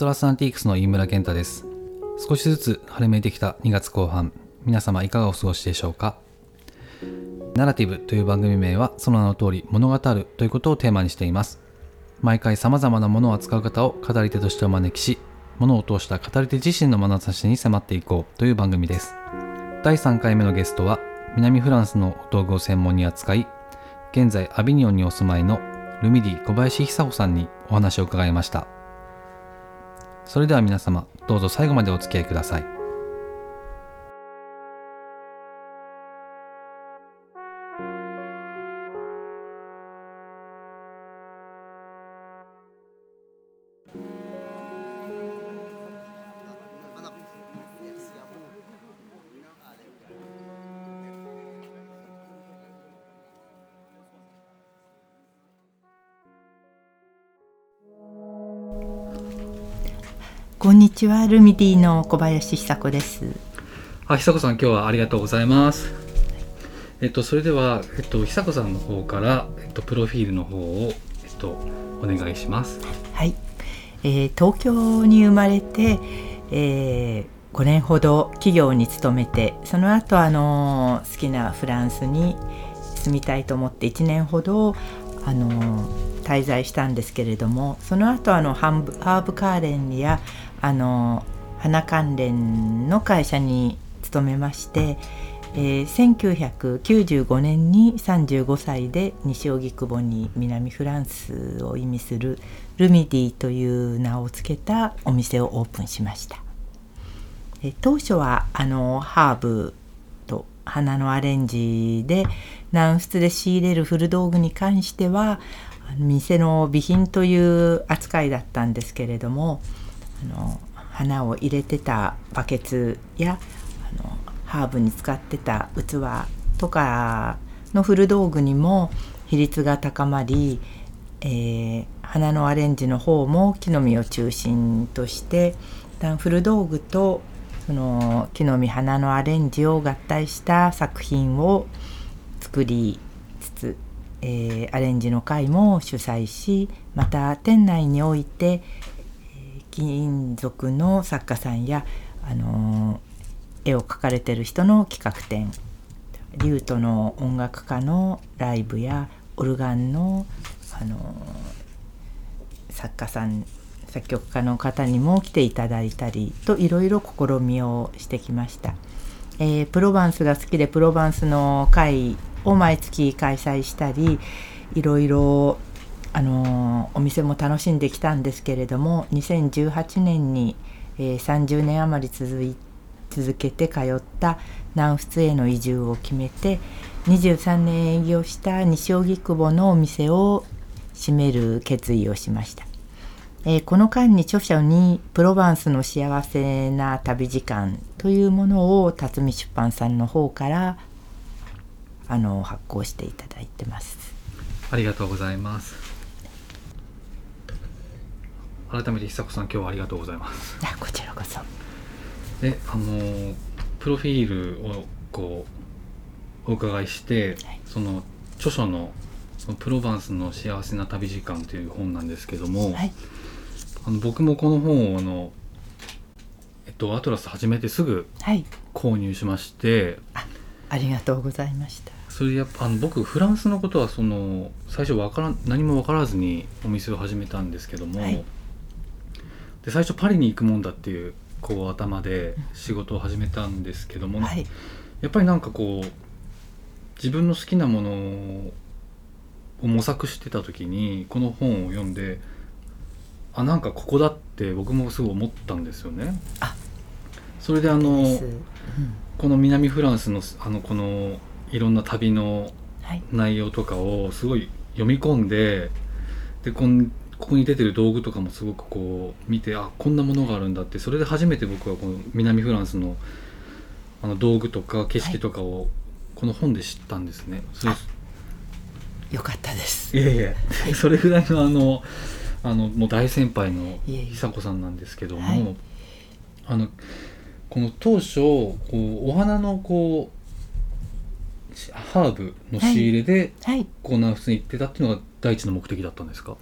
トラスアンティークスの飯村健太です。少しずつ晴れめいてきた2月後半、皆様いかがお過ごしでしょうか？ナラティブという番組名はその名の通り物語るということをテーマにしています。毎回様々なものを扱う方を語り手としてお招きし、物を通した語り手自身の眼差しに迫っていこうという番組です。第3回目のゲストは南フランスの道具を専門に扱い、現在アビニオンにお住まいのルミディ小林久穂さんにお話を伺いました。それでは皆様、どうぞ最後までお付き合いください。こんにちは、ルミディの小林久子です。あ、久子さん、今日はありがとうございます。えっと、それでは、えっと、久子さんの方から、えっと、プロフィールの方を、えっと、お願いします。はい、えー東京に生まれて、え5年ほど企業に勤めて、その後あの好きなフランスに住みたいと思って1年ほどあの滞在したんですけれども、その後あのハンブハーブカーレンやあの花関連の会社に勤めまして。えー1995年に35歳で西荻窪に南フランスを意味するルミディという名を付けたお店をオープンしました。えー当初はあのハーブと花のアレンジで南仏で仕入れる古道具に関しては店の備品という扱いだったんですけれどもあの花を入れてたバケツやあのハーブに使ってた器とかの古道具にも比率が高まり、えー花のアレンジの方も木の実を中心として古道具とその木の実花のアレンジを合体した作品を作りつつ、えーアレンジの会も主催しまた店内において金属の作家さんや、あのー絵を描かれてる人の企画展リュートの音楽家のライブやオルガンの、あのー作家さん作曲家の方にも来ていただいたりといろいろ試みをしてきました。えープロバンスが好きでプロバンスの会を毎月開催したりいろいろあのお店も楽しんできたんですけれども2018年に、えー30年余り続い続けて通った南仏への移住を決めて23年営業した西荻窪のお店を閉める決意をしました。えーこの間に著者に「プロバンスの幸せな旅時間」というものを辰巳出版さんの方からあの発行していただいてます。ありがとうございます。改めて久子さん、今日はありがとうございます。あこちらこそ。で、あのープロフィールをこうお伺いして、はいその著書のそのプロバンスの幸せな旅時間という本なんですけども、はいあの僕もこの本をあのえっとアトラス始めてすぐはい購入しまして、ありがとうございました。それでやっぱあの僕フランスのことはその最初わからん何も分からずにお店を始めたんですけども、はいで最初パリに行くもんだっていうこう頭で仕事を始めたんですけども、はい。やっぱりなんかこう自分の好きなものを模索してた時にこの本を読んであなんかここだって僕もすごい思ったんですよね。あそれであのこの南フランスのあのこのいろんな旅のはい。内容とかをすごい読み込んででこんここに出てる道具とかもすごくこう見てあこんなものがあるんだって。それで初めて僕はこの南フランスのあの道具とか景色とかをこの本で知ったんですね。それあよかったです。いえいえそれぐらいのあのあのもう大先輩の久子さんなんですけども、はい。あのこの当初こうお花のこうしハーブの仕入れで、はい。こう南仏に行ってたっていうのが第一の目的だったんですか？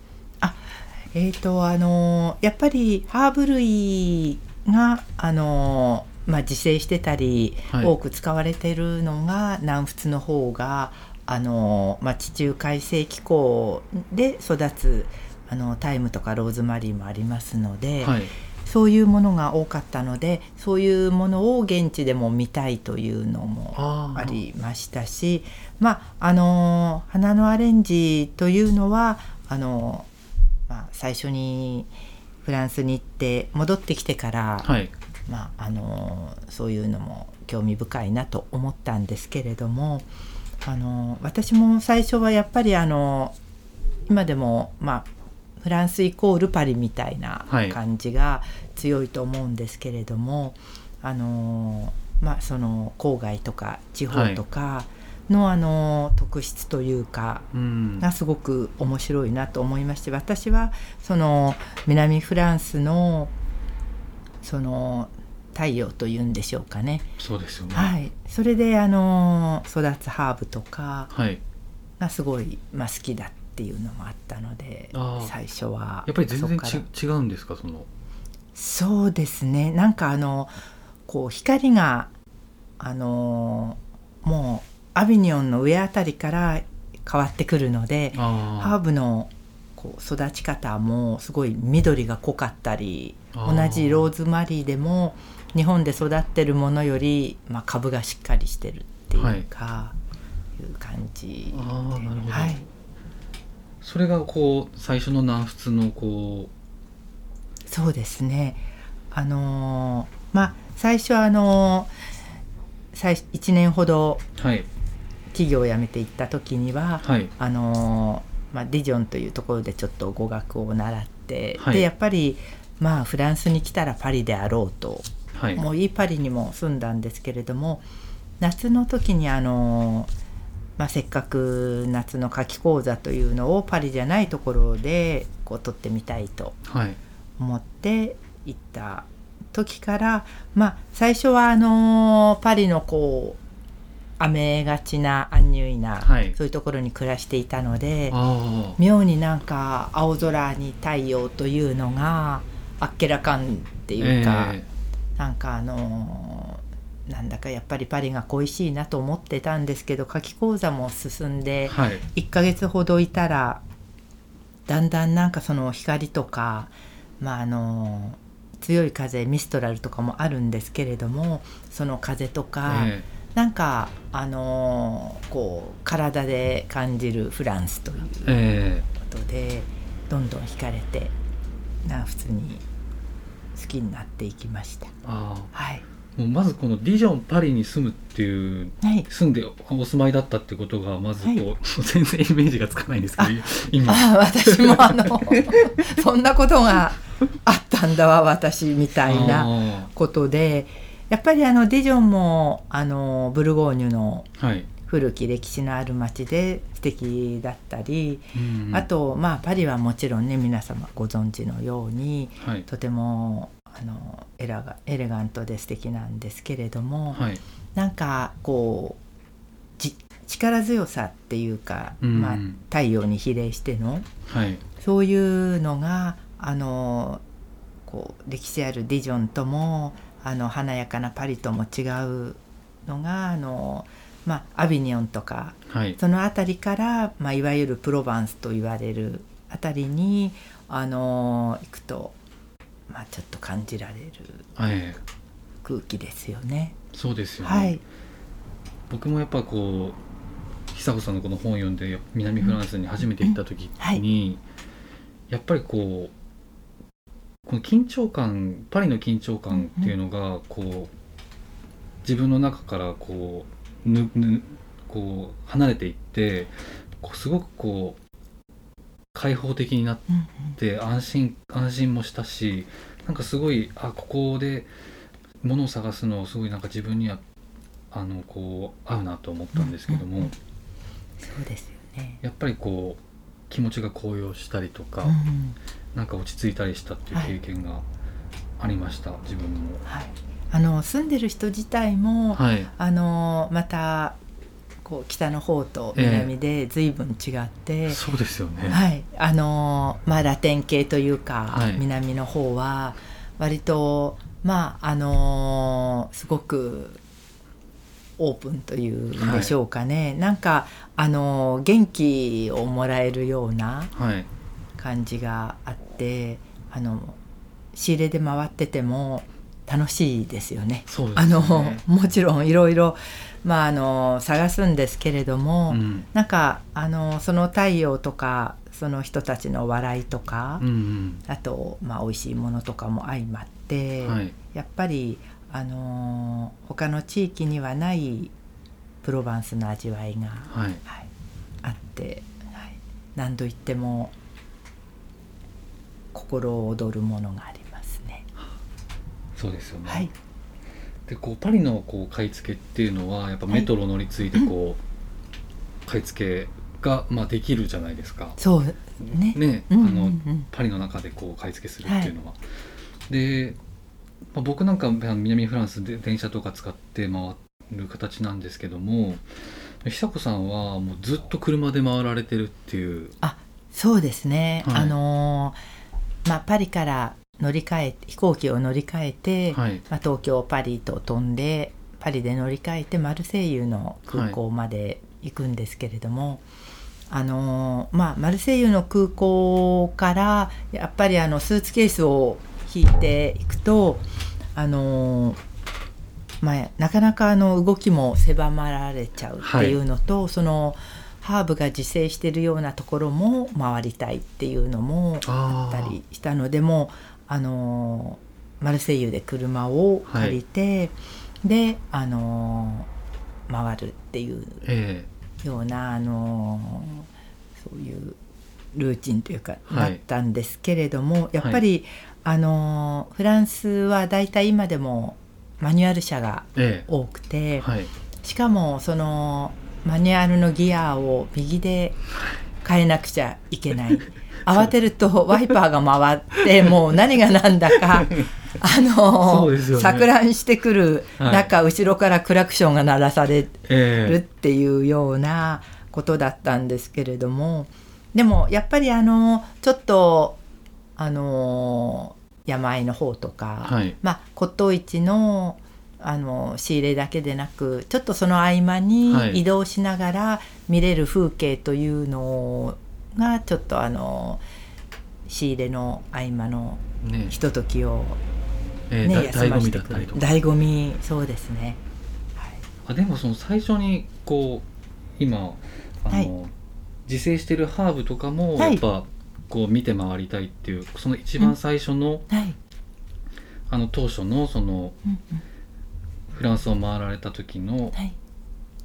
えーとあのやっぱりハーブ類があの、まあ、自生してたり、はい。多く使われてるのが南仏の方があの、まあ、地中海性気候で育つあのタイムとかローズマリーもありますので、はい。そういうものが多かったのでそういうものを現地でも見たいというのもありましたしまああの花のアレンジというのはあの、まあ、最初にフランスに行って戻ってきてから、はい。まあ、あのそういうのも興味深いなと思ったんですけれどもあの私も最初はやっぱりあの今でも、まあ、フランスイコールパリみたいなはい。感じが強いと思うんですけれども、あのまあ、その郊外とか地方とかの,、あの特質というかうん。がすごく面白いなと思いまして私はその南フランスのその太陽というんでしょうかね、そうですよね。はい、それであの育つハーブとかはい。がすごい、まあ、好きだっていうのもあったので最初はやっぱり全然違うんですかその？そうですね。なんかあのこう光があのもうアビニョンの上あたりから変わってくるのであハーブのこう育ち方もすごい緑が濃かったり同じローズマリーでも日本で育ってるものより、まあ、株がしっかりしてるっていうか、い、う感じで。あーなるほど。はい、それがこう最初の南仏のこそうですね。あのーまあ最初はあのー最1年ほどうはい企業を辞めていった時には、はい。あのーまあ、ディジョンというところでちょっと語学を習って、はい。でやっぱりまあフランスに来たらパリであろうとはい。もういいパリにも住んだんですけれども夏の時にあの、まあ、せっかく夏の夏季講座というのをパリじゃないところでこう取ってみたいとはい。思って行った時からまあ最初はあのパリのこう雨がちなアンニュイな、はい。そういうところに暮らしていたのであ妙になんか青空に太陽というのがあっけらかんってあいうか、えなんかあのーなんだかやっぱりパリが恋しいなと思ってたんですけど夏季講座も進んえではい。1ヶ月ほどいたらだんだんなんかその光とかまああの強い風ミストラルとかもあるんですけれどもその風とか、えなんかあのーこう体で感じるフランスというええ。ことでどんどん惹かれてな普通に好きになっていきました。はい、あもうまずこのディジョンパリに住むっていうはい。住んでお住まいだったってことがまずこう、はい。全然イメージがつかないんですけど 今。私もあのそんなことがあったんだわ私みたいなあことでやっぱりあのディジョンもあのブルゴーニュの古き歴史のある町で素敵だったり、うんあとまあパリはもちろんね皆様ご存知のようにはい。とてもあのエラがエレガントで素敵なんですけれども、はい。なんかこうじ力強さっていうか、うん。まあ、太陽に比例してのはい。そういうのがあのこう歴史あるディジョンともあの華やかなパリとも違うのがあの、まあ、アビニョンとかはい。その辺りから、まあ、いわゆるプロバンスと言われる辺りにあの行くと、まあ、ちょっと感じられるええ空気ですよね。そうですよね、はい、僕もやっぱこう久子さんのこの本を読んで南フランスに初めて行った時に、やっぱりこうこの緊張感パリの緊張感っていうのがこう自分の中からこうぬぬこう離れていってこうすごくこう開放的になって安心安心もしたしなんかすごいあここで物を探すのすごいなんか自分にはあのこう合うなと思ったんですけども、うんうんそうですよね。やっぱりこう気持ちが高揚したりとか、うんなんか落ち着いたりしたっていう経験がありました、自分も。はい、あの住んでる人自体も、はい、あのまたこう北の方と南で随分違って、そうですよね。はい、あのまあラテン系というか、はい。南の方は割とまああのすごくオープンというんでしょうかね、なんかあの元気をもらえるようなはい、感じがあってあの仕入れで回ってても楽しいですよね。そうですあ。のもちろんいろいろ、まあ、あの探すんですけれども、うん、なんかあのその太陽とかその人たちの笑いとか、うん、あと、まあ、美味しいものとかも相まって、うん、はい、やっぱりあの他の地域にはないプロバンスの味わいが、はい、はい、あって、はい、何度言っても心躍るものがありますね。そうですよね。はい、で、こうパリのこう買い付けっていうのはやっぱメトロ乗り継いでこう、買い付けがまあできるじゃないですか。そうね。ね、うんうんあのうんパリの中でこう買い付けするっていうのは。で、まあ、僕なんか南フランスで電車とか使って回る形なんですけども久子さんはもうずっと車で回られてるっていうそうですね。はいあのーまあパリから乗り換え飛行機を乗り換えて、はい。まあ、東京パリと飛んでパリで乗り換えてマルセイユの空港まで行くんですけれども、あのーまあマルセイユの空港からやっぱりあのスーツケースを引いていくとあのーまあ、なかなかあの動きも狭まられちゃうっていうのと、そのハーブが自生しているようなところも回りたいっていうのもあったりしたのでもうあのマルセイユで車を借りて、であの回るっていうえようなあのそういうルーチンというか、はい。だったんですけれどもやっぱり、あのフランスはだいたい今でもマニュアル車がええ。多くてえ、はい。しかもそのマニュアルのギアを右で変えなくちゃいけない。慌てるとワイパーが回ってもう何が何だか あの錯乱してくるはい。中、後ろからクラクションが鳴らされるえっていうようなことだったんですけれどもでもやっぱりあのちょっとあの山あいの方とか、はい。まあ骨董市のあの仕入れだけでなくちょっとその合間にはい。移動しながら見れる風景というのがちょっとあの仕入れの合間のえねひとときを、ええねだ醍醐味休ませてくだったりとか。醍醐味そうですね。はい。あでもその最初にこう今あの、はい。自生してるハーブとかもはい。やっぱこう見て回りたいっていうその一番最初の、はい。あの当初のそのうんうんフランスを回られた時のはい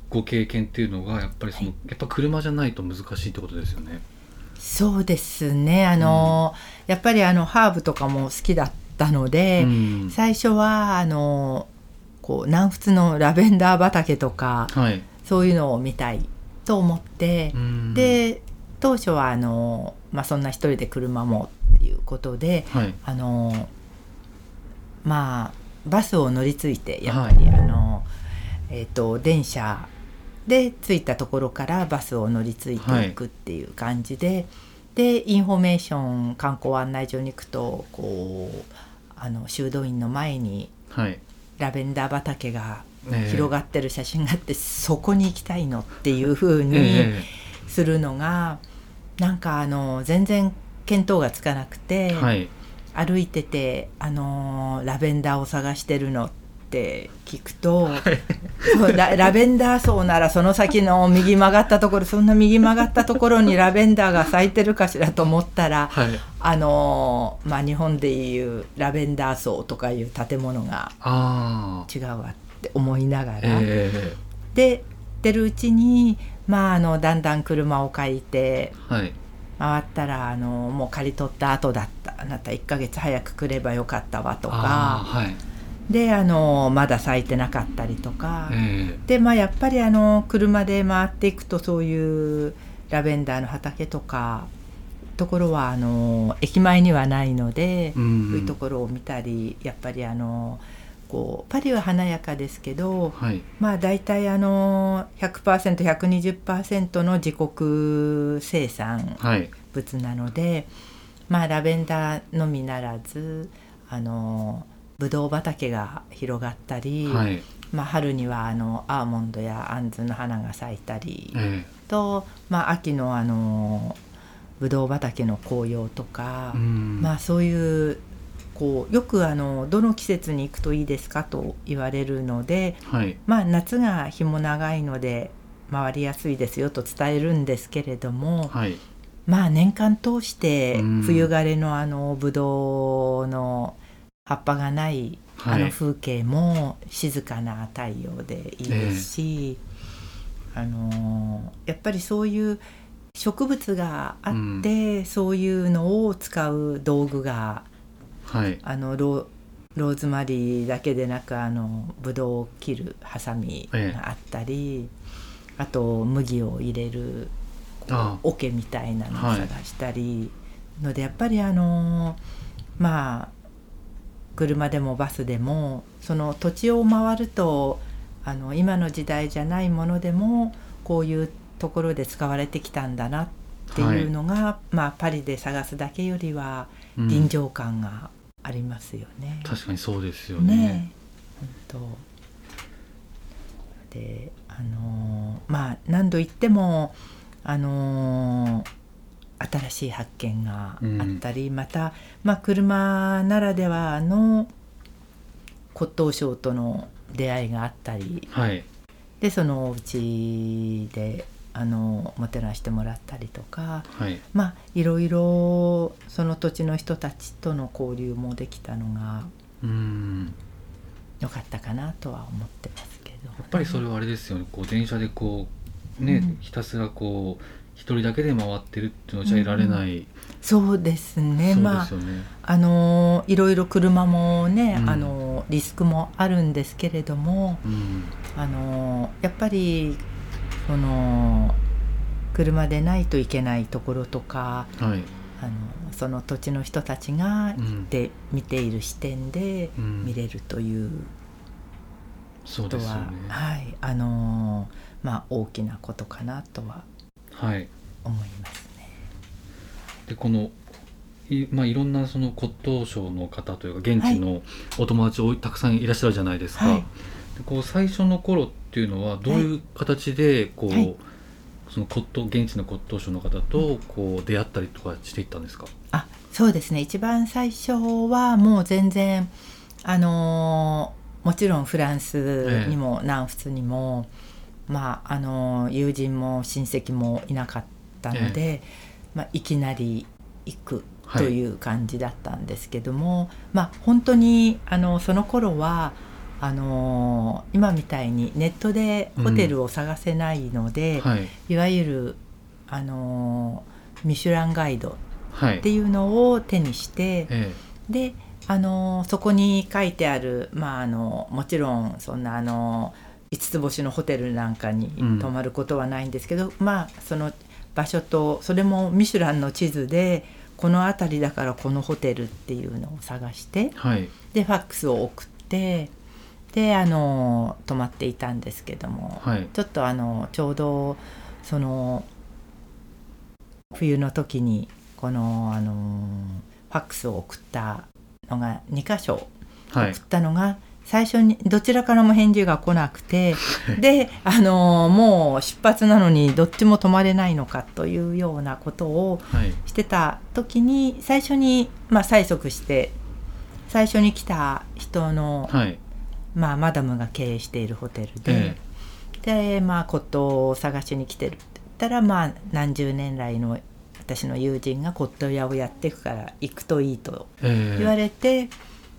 ご経験っていうのがやっぱりその、はいやっぱ車じゃないと難しいってことですよね。そうですねあの、やっぱりあのハーブとかも好きだったので、うん最初はあのこう南仏のラベンダー畑とかはい。そういうのを見たいと思って、うん、で当初はあの、まあ、そんな一人で車もっていうことではい。あのまあバスを乗り継いでやっぱり、はいあのえっ、と電車で着いたところからバスを乗り継いでいくっていう感じで、でインフォメーション観光案内所に行くとこうあの修道院の前にはい。ラベンダー畑がええ広がってる写真があって、そこに行きたいのっていう風にえするのが、なんかあの全然見当がつかなくて、えはい。歩いててあのーラベンダーを探してるのっって聞くと、そうララベンダー層ならその先の右曲がったところそんな右曲がったところにラベンダーが咲いてるかしらと思ったら、はい。あのまあ、日本でいうラベンダー層とかいう建物が違うわって思いながら、えで出るうちに、まあ、あのだんだん車を借りてえはい回ったらあのもう借り取った後だったあなた1ヶ月早く来ればよかったわとか。であのまだ咲いてなかったりとか、えでまあやっぱりあの車で回っていくとそういうラベンダーの畑とかところはあの駅前にはないので、えうん。そういうところを見たりやっぱりあのこうパリは華やかですけどはい。まあ大体あの 100%120% の自国生産はい。物なのでまあラベンダーのみならずあのブドウ畑が広がったり、はい。まあ、春にはあのアーモンドやアンズの花が咲いたりえと、まあ、秋のあのブドウ畑の紅葉とかまあそういうこうよくあのどの季節に行くといいですかと言われるので、はい。まあ、夏が日も長いので回りやすいですよと伝えるんですけれども、はい。まあ年間通してうん。冬枯れのあのブドウの葉っぱがないあはい。の風景も静かな太陽でいいですし、あのやっぱりそういう植物があって、そういうのを使う道具がはい。あのロローズマリーだけでなくあのブドウを切るハサミがあったり、あと麦を入れる桶みたいなのをはい探したり、のでやっぱりあのまあ車でもバスでもその土地を回るとあの今の時代じゃないものでもこういうところで使われてきたんだなっていうのが、まあパリで探すだけよりはうん。臨場感がありますよね。確かにそうですよね。ね。え本当。であのーまあ何度言ってもあのー新しい発見があったり、また、まあ、車ならではの骨董商との出会いがあったり。はい。でそのお家であのもてなしてもらったりとかはい。まあいろいろその土地の人たちとの交流もできたのがうん。良かったかなとは思ってますけど、やっぱりそれはあれですよね。こう電車でこうね、うん。ひたすらこう一人だけで回ってるっていうのじゃいられない、そうですね。そうまああのいろいろ車もね、うん。あのリスクもあるんですけれどもうん。あのやっぱりその車でないといけないところとかはい、あのその土地の人たちがうん。で見ている視点でうん。見れるということは、ねはい。あのまあ大きなことかなとははい。思いますね。でこのい,、まあ、いろんなその骨董商の方というか現地のお友達おたくさんいらっしゃるじゃないですか、はい。でこう最初の頃っていうのはどういう形でこう、はい。その骨董現地の骨董商の方とこう出会ったりとかしていったんですか、あそうですね。一番最初はもう全然あのーもちろんフランスにも南仏にも、まああのー友人も親戚もいなかったので、まあ、いきなり行くとい。う感じだったんですけども、まあ本当にあのその頃はあのー今みたいにネットでホテルを探せないので、はい。いわゆるあのーミシュランガイドはい。っていうのを手にしてえであのそこに書いてある、まあ、あのもちろんそんなあの5つ星のホテルなんかにうん。泊まることはないんですけど、まあその場所とそれもミシュランの地図でこの辺りだからこのホテルっていうのを探してえはい。でファックスを送ってであの泊まっていたんですけども、はい。ちょっとあのちょうどその冬の時にこのあのファックスを送ったのが2箇所はい。送ったのが、最初にどちらからも返事が来なくてであのもう出発なのにどっちも泊まれないのかというようなことをはい。してた時に最初に、まあ、催促して最初に来た人のはいまあ、マダムが経営しているホテルで、でまあ骨董を探しに来てるって言ったらまあ何十年来の私の友人が骨董屋をやっていくから行くといいとええ。言われて、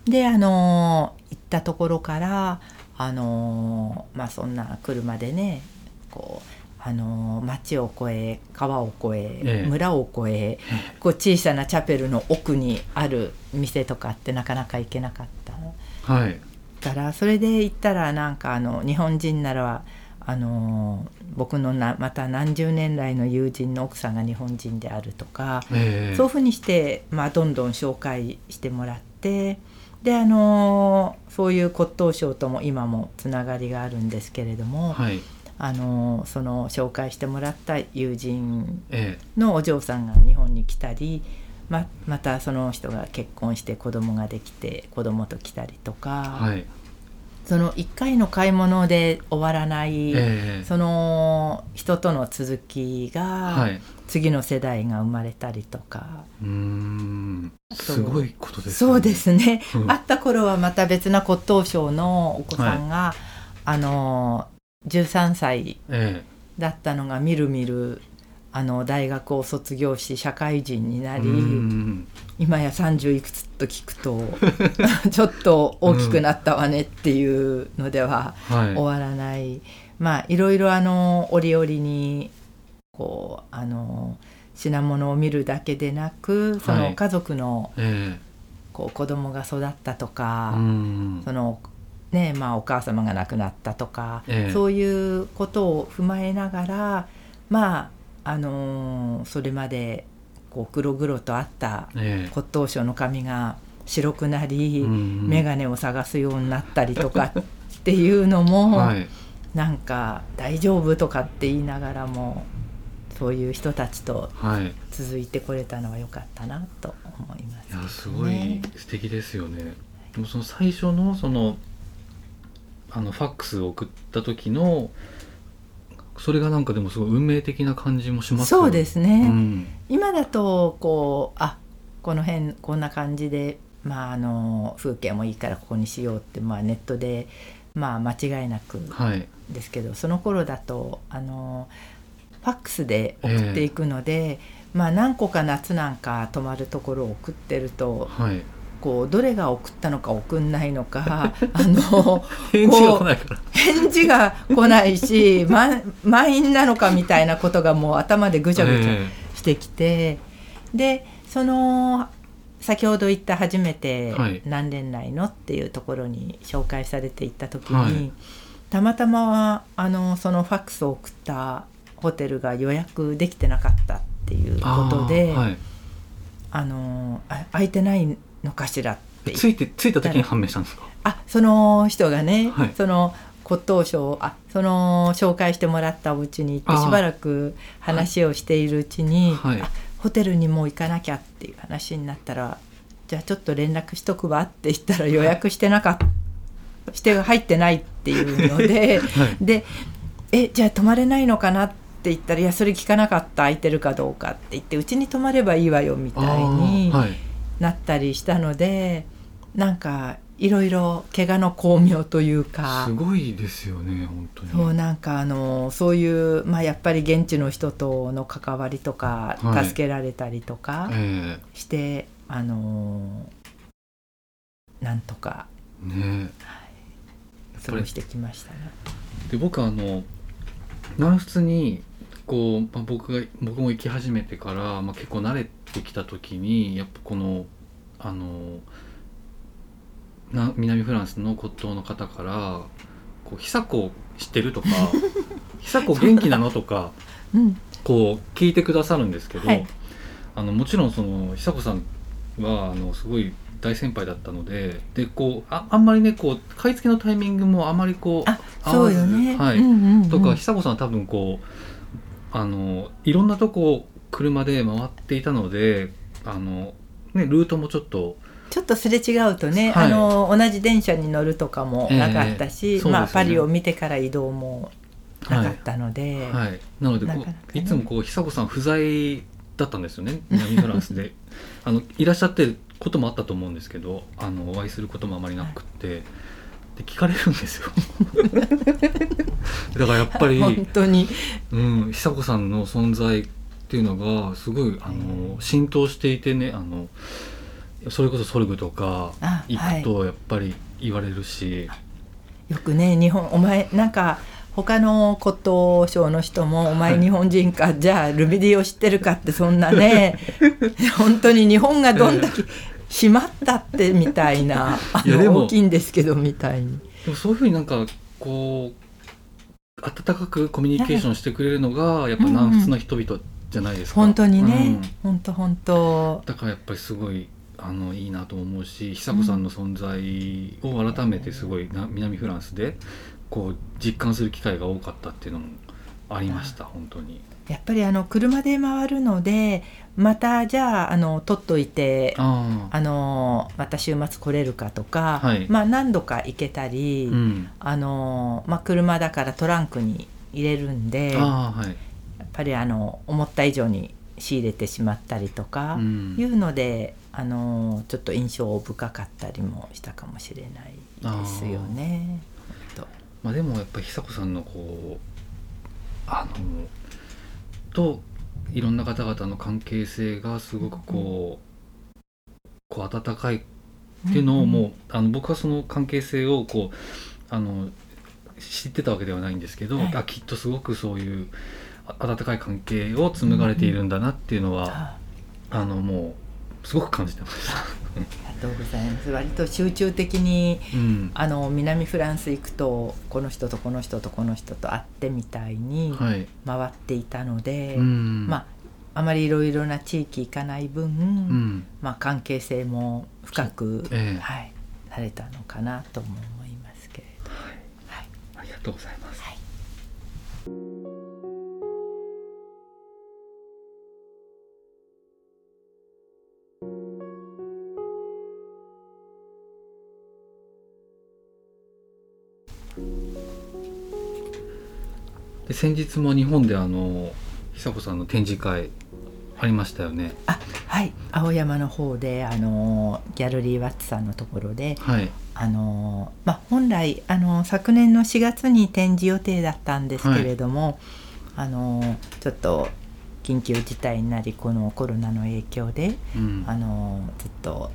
であの行ったところからあのまあそんな車でねこうあの町を越え川を越え、ええ。村を越え こう小さなチャペルの奥にある店とかってなかなか行けなかった。はいからそれで行ったらなんかあの日本人ならあの僕のなまた何十年来の友人の奥さんが日本人であるとか、ええ。そういうふうにして、まあ、どんどん紹介してもらってであのそういう骨董商とも今もつながりがあるんですけれども、はい。あのその紹介してもらった友人えのお嬢さんが日本に来たりままたその人が結婚して子供ができて子供と来たりとえか、はいその1回の買い物で終わらない、ええ。その人との続きが、はい。次の世代が生まれたりとか。うーん。すごいことですね。そうですね、うん。会った頃はまた別な骨董商のお子さんが、あの13歳え。だったのがみるみるあの大学を卒業し社会人になり、今や30いくつと聞くと ちょっと大きくなったわねっていうのでははい。終わらない、まあいろいろあの折々にこうあの品物を見るだけでなくそはい。の家族のえこう子供が育ったとえか、うーん。そのねまあお母様が亡くなったとか、ええ。そういうことを踏まえながらまああのーそれまでこう黒々とあったええ。骨董商の髪が白くなり、うんうん。眼鏡を探すようになったりとかっていうのも、はい。なんか大丈夫とかって言いながらもそういう人たちとはい。続いてこれたのは良かったなと思いますいやすごい素敵ですよね。でもその最初のそのあのファックスを送った時のそれがなんかでもすごい運命的な感じもしますよそうですね、うん。今だとこうあこの辺こんな感じで、まあ、あの風景もいいからここにしようって、まあ、ネットで、まあ、間違いなくはい。ですけどその頃だとあのファックスで送っていくので、まあ、何個か夏なんか泊まるところを送ってるとはいこうどれが送ったのか送んないのか あの返事が来ないから。返事が来ないし、ま、満員なのかみたいなことがもう頭でぐちゃぐちゃえしてきて、でその先ほど言った初めてはい。何年来のっていうところに紹介されていった時に、はい。たまたまあのそのファックスを送ったホテルが予約できてなかったっていうえことであい。あのあ空いてないのかしらって。ついてついた時に判明したんですか？あその人がね、はい。その骨董商あその紹介してもらったお家に行ってしばらく話をしているうちに、はい。あホテルにもう行かなきゃっていう話になったらじゃあちょっと連絡しとくわって言ったら予約してなかったして入ってないっていうので はい。でえじゃあ泊まれないのかなって言ったらいやそれ聞かなかった空いてるかどうかって言ってうちに泊まればいいわよみたいになったりしたのでなんかいろいろ怪我の巧妙というかすごいですよね本当に。そうなんかあのそういう、まあ、やっぱり現地の人との関わりとか、はい。助けられたりとかえしてあのなんとかえね過ごしてきましたね。で僕あの南仏にこう、まあ、僕が僕も行き始めてから、まあ、結構慣れてきた時にやっぱこのあのな南フランスの骨董の方から「こう久子知ってる?」とか「久子元気なの?」とかうんこう聞いてくださるんですけど、はいあのもちろんその久子さんはあのすごい大先輩だったのででこうああんまりねこう買い付けのタイミングもあまりこうあそうよね。はいうんうんうんとか久子さんは多分こうあのいろんなとこを車で回っていたのであの、ね、ルートもちょっとちょっとすれ違うとね、はい。あの同じ電車に乗るとかもなかったし、ええそうですよね。まあ、パリを見てから移動もなかったので、はい、なのでこうなかなかね。いつもこう久子さん不在だったんですよね南フランスで。あのいらっしゃってることもあったと思うんですけどあのお会いすることもあまりなくって、って聞かれるんですよ。だからやっぱり、本当に。うん、久子さんの存在っていうのがすごいあの浸透していてねあのそれこそソルグとかあ行くとやっぱり言われるし、よくね日本お前なんか他の骨董商の人も「お前日本人か、じゃあルビディを知ってるか」ってそんなね 本当に日本がどんだけ閉まったってみたいな 大きいんですけどみたいに。でもそういうふうになんかこう温かくコミュニケーションしてくれるのがやっぱ南仏の人々じゃないですか。本当にね、うん。本当本当。だからやっぱりすごいあのいいなと思うし久子さんの存在を改めてすごいな南フランスでこう実感する機会が多かったっていうのもありました本当に。やっぱりあの車で回るのでまたじゃああの取っといてあのまた週末来れるかとか、はい。まあ何度か行けたり、うん、あのまあ、車だからトランクに入れるんではい、ぱりあの思った以上に仕入れてしまったりとか、うん。いうのであのちょっと印象深かったりもしたかもしれないですよね。本まあ、でもやっぱり久子さんのこうあのといろんな方々の関係性がすごくこう,、こう温かいっていうのをもう、あの僕はその関係性をこうあの知ってたわけではないんですけど、はい。あきっとすごくそういうあ温かい関係を紡がれているんだなっていうのは、あ。あのもうすごく感じてました。ありがとうございます。割と集中的にうん。あの南フランス行くとこの人とこの人とこの人と会ってみたいにはい。回っていたので、うん。まああまりいろいろな地域行かない分、うん。まあ、関係性も深く、ええ。はい、されたのかなとも思いますけれど。はい。ありがとうございます。で先日も日本であの久子さんの展示会ありましたよね。あはい青山の方であのギャラリーワッツさんのところではい。あの、まあ、本来あの昨年の4月に展示予定だったんですけれども、あのちょっと緊急事態になりこのコロナの影響でうん。あのずっと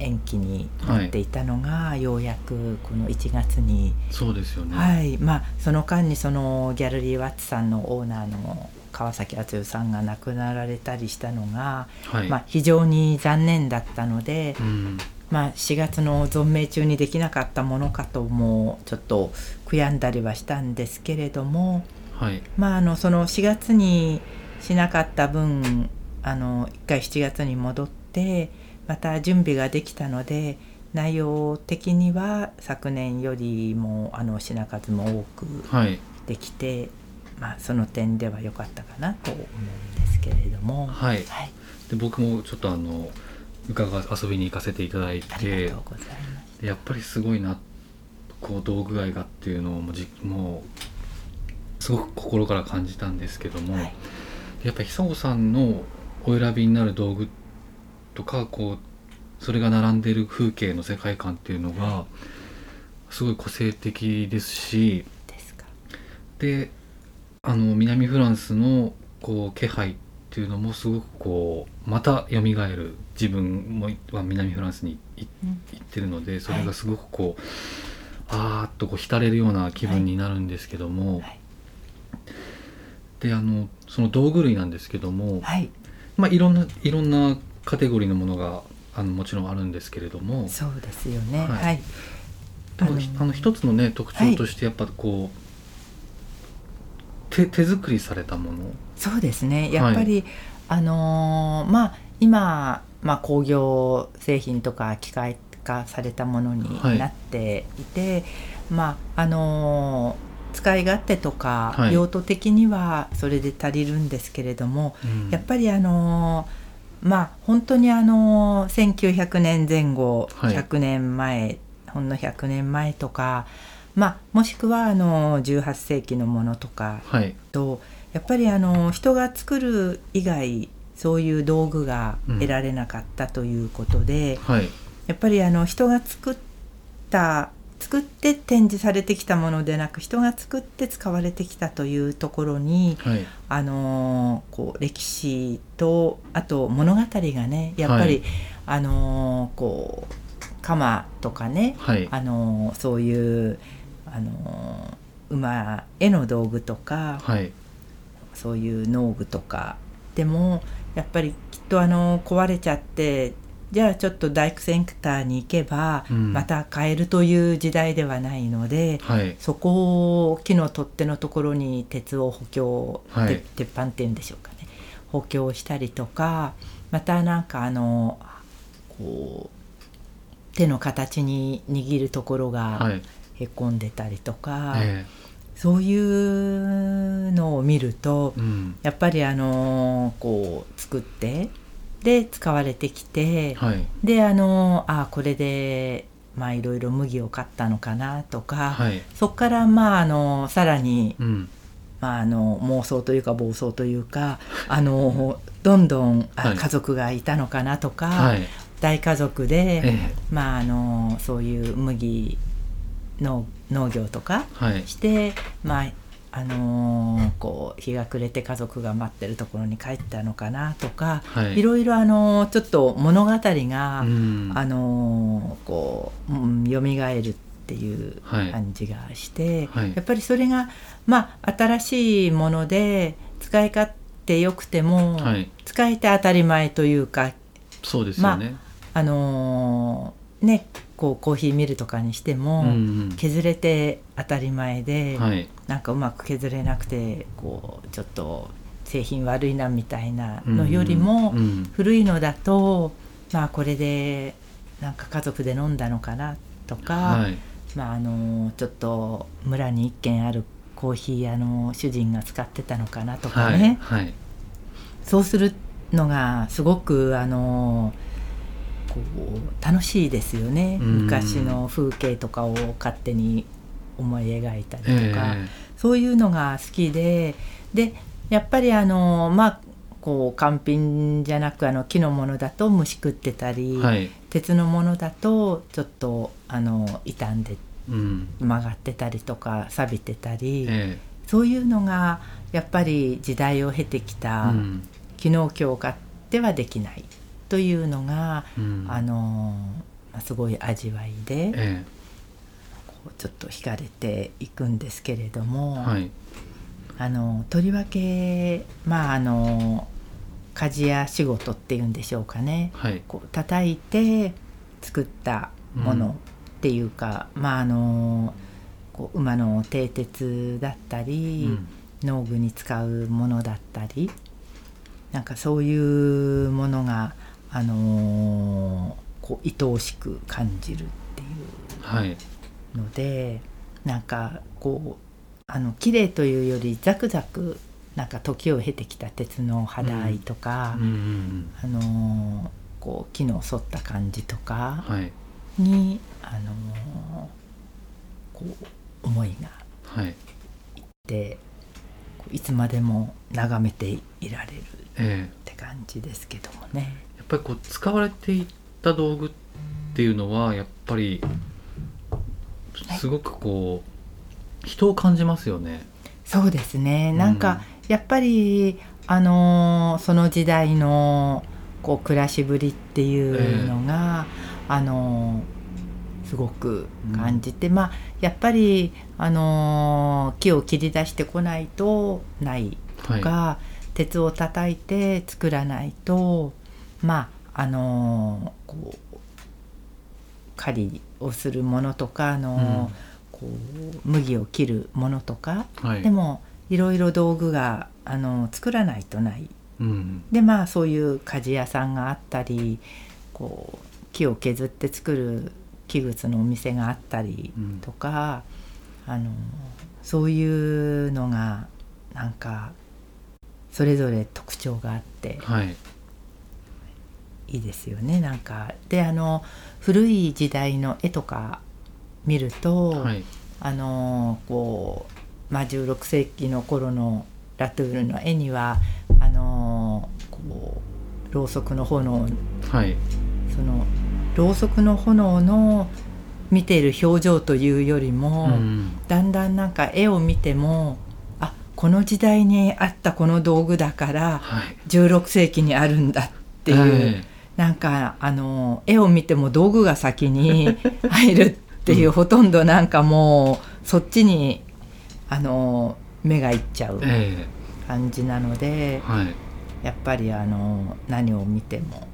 延期になっていたのが、ようやくこの1月に、そうですよね。はいまあ、その間にそのギャラリーワッツさんのオーナーの川崎敦代さんが亡くなられたりしたのが、はい。まあ、非常に残念だったので、うん。まあ、4月の存命中にできなかったものかともちょっと悔やんだりはしたんですけれども、はい。まあ、あのその4月にしなかった分あの1回7月に戻ってまた準備ができたので内容的には昨年よりもあの品数も多くはい。できて、まあ、その点では良かったかなと思うんですけれども。はい。はい、で僕もちょっとあの伺わ遊びに行かせていただいありてがとうございます。でやっぱりすごいなこう道具愛がっていうのをもうじもうすごく心から感じたんですけども、はいやっぱり久子さんのお選びになる道具とかこうそれが並んでる風景の世界観っていうのがすごい個性的ですしであの南フランスのこう気配っていうのもすごくこうまた蘇る自分もは南フランスに行ってるのでそれがすごくこう、あーっとこう浸れるような気分になるんですけども、はい。であのその道具類なんですけども、はい、まあ、いろんないろんなカテゴリーのものがあのもちろんあるんですけれども。そうですよね。はい。はい。でもあのあの一つのね特徴としてやっぱこう、手手作りされたもの。そうですね。やっぱり、あのーまあ今まあ工業製品とか機械化されたものにはい。なっていて、まああのー使い勝手とかはい。用途的にはそれで足りるんですけれども、うん。やっぱりあのーまあ本当にあのー1900年前後、はい。100年前ほんの100年前とか、まあ、もしくはあのー18世紀のものとか。はい。とやっぱりあの人が作る以外そういう道具が得られなかったということで、はい。やっぱりあの人が作った作って展示されてきたものでなく人が作って使われてきたというところに、はい。あのーこう歴史とあと物語がねやっぱり、はい。あのーこう鎌とかね、はい。あのーそういう、あのー馬への道具とか、はい。そういう農具とかでもやっぱりきっとあの壊れちゃってじゃあちょっと大工センターに行けばうん。また買えるという時代ではないので、はい。そこを木の取っ手のところに鉄を補強、はい。て鉄板っていうんでしょうかね。補強したりとかまたなんかあのこう手の形に握るところはがい。へこんでたりとか、えそういうのを見るとえうん。やっぱりあのこう作ってで使われてきて、はい。であのあこれでまあいろいろ麦を買ったのかなとか、はい。そこからまああのさらに、うん。まあ、あの妄想というか暴走というか あのどんどんあはい。家族がいたのかなとか、はい。大家族で、えまああのそういう麦の農業とかしてまああのーこう日が暮れて家族が待ってるところに帰ったのかなとか、はい。いろいろあのーちょっと物語が、うん。あのーこう、うん、蘇るっていうはい。感じがして、はい。やっぱりそれがまあ新しいもので使い勝手よくても、はい。使えて当たり前というかそうですよね。あのーねこうコーヒーミルとかにしても、削れて当たり前で、はい。なんかうまく削れなくてこうちょっと製品悪いなみたいなのよりも、古いのだとまあこれでなんか家族で飲んだのかなとか、はい。まああのちょっと村に一軒あるコーヒー屋の主人が使ってたのかなとかはね、い。はい。そうするのがすごくあのこう楽しいですよね、うん。昔の風景とかを勝手に思い描いたりとえか、えそういうのが好きで。でやっぱりあのまあこう完品じゃなくあの木のものだと虫食ってたり、はい。鉄のものだとちょっとあの傷んでうん。曲がってたりとか錆びてたり、えそういうのがやっぱり時代を経てきえた、うん。昨日今日買ってはできないというのが、うん。あのまあすごい味わいで、えこうちょっと惹かれていくんですけれども、えはい。あのとりわけまああの鍛冶屋仕事っていうんでしょうかね。はい。こう叩いて作ったものっていうか、まああのこう馬の蹄鉄だったり、うん。農具に使うものだったりなんかそういうものが、あのーこう愛おしく感じるっていうはいのでなんかこうあの綺麗というよりザクザクなんか時を経てきた鉄の肌合いとか、うんうんあのーこう木の反った感じとうんかはい。に、あのーこう思いがはい。でこういつまでも眺めていられるっえ。えて感じですけどもね。やっぱりこう使われていった道具っていうのはやっぱりすごくこう人を感じますよね。そうですね。なんかやっぱり、あのーその時代のこう暮らしぶりっていうのが、あのーすごく感じて、まあやっぱり、あのー木を切り出してこないとないとか、は鉄を叩いて作らないとまああのーこう狩りをするものとか、あのーこう麦を切るものとか、いはい。でもいろいろ道具があの作らないとない。うん。でまあそういう鍛冶屋さんがあったりこう木を削って作る器物のお店があったりとか、あのそういうのがなんかそれぞれ特徴があって。はいいいですよね。なんかであの古い時代の絵とか見ると、はい。あのこう、まあ、16世紀の頃のラトゥールの絵にはあのこうろうそくの炎はい。そのろうそくの炎の見ている表情というよりも、うん。だんだんなんか絵を見てもあこの時代にあったこの道具だからはい。16世紀にあるんだっていう、えなんかあの絵を見ても道具が先に 入るっていう、ほとんどなんかもうそっちにあの目がいっちゃうええ。感じなのでえはい。やっぱりあの何を見ても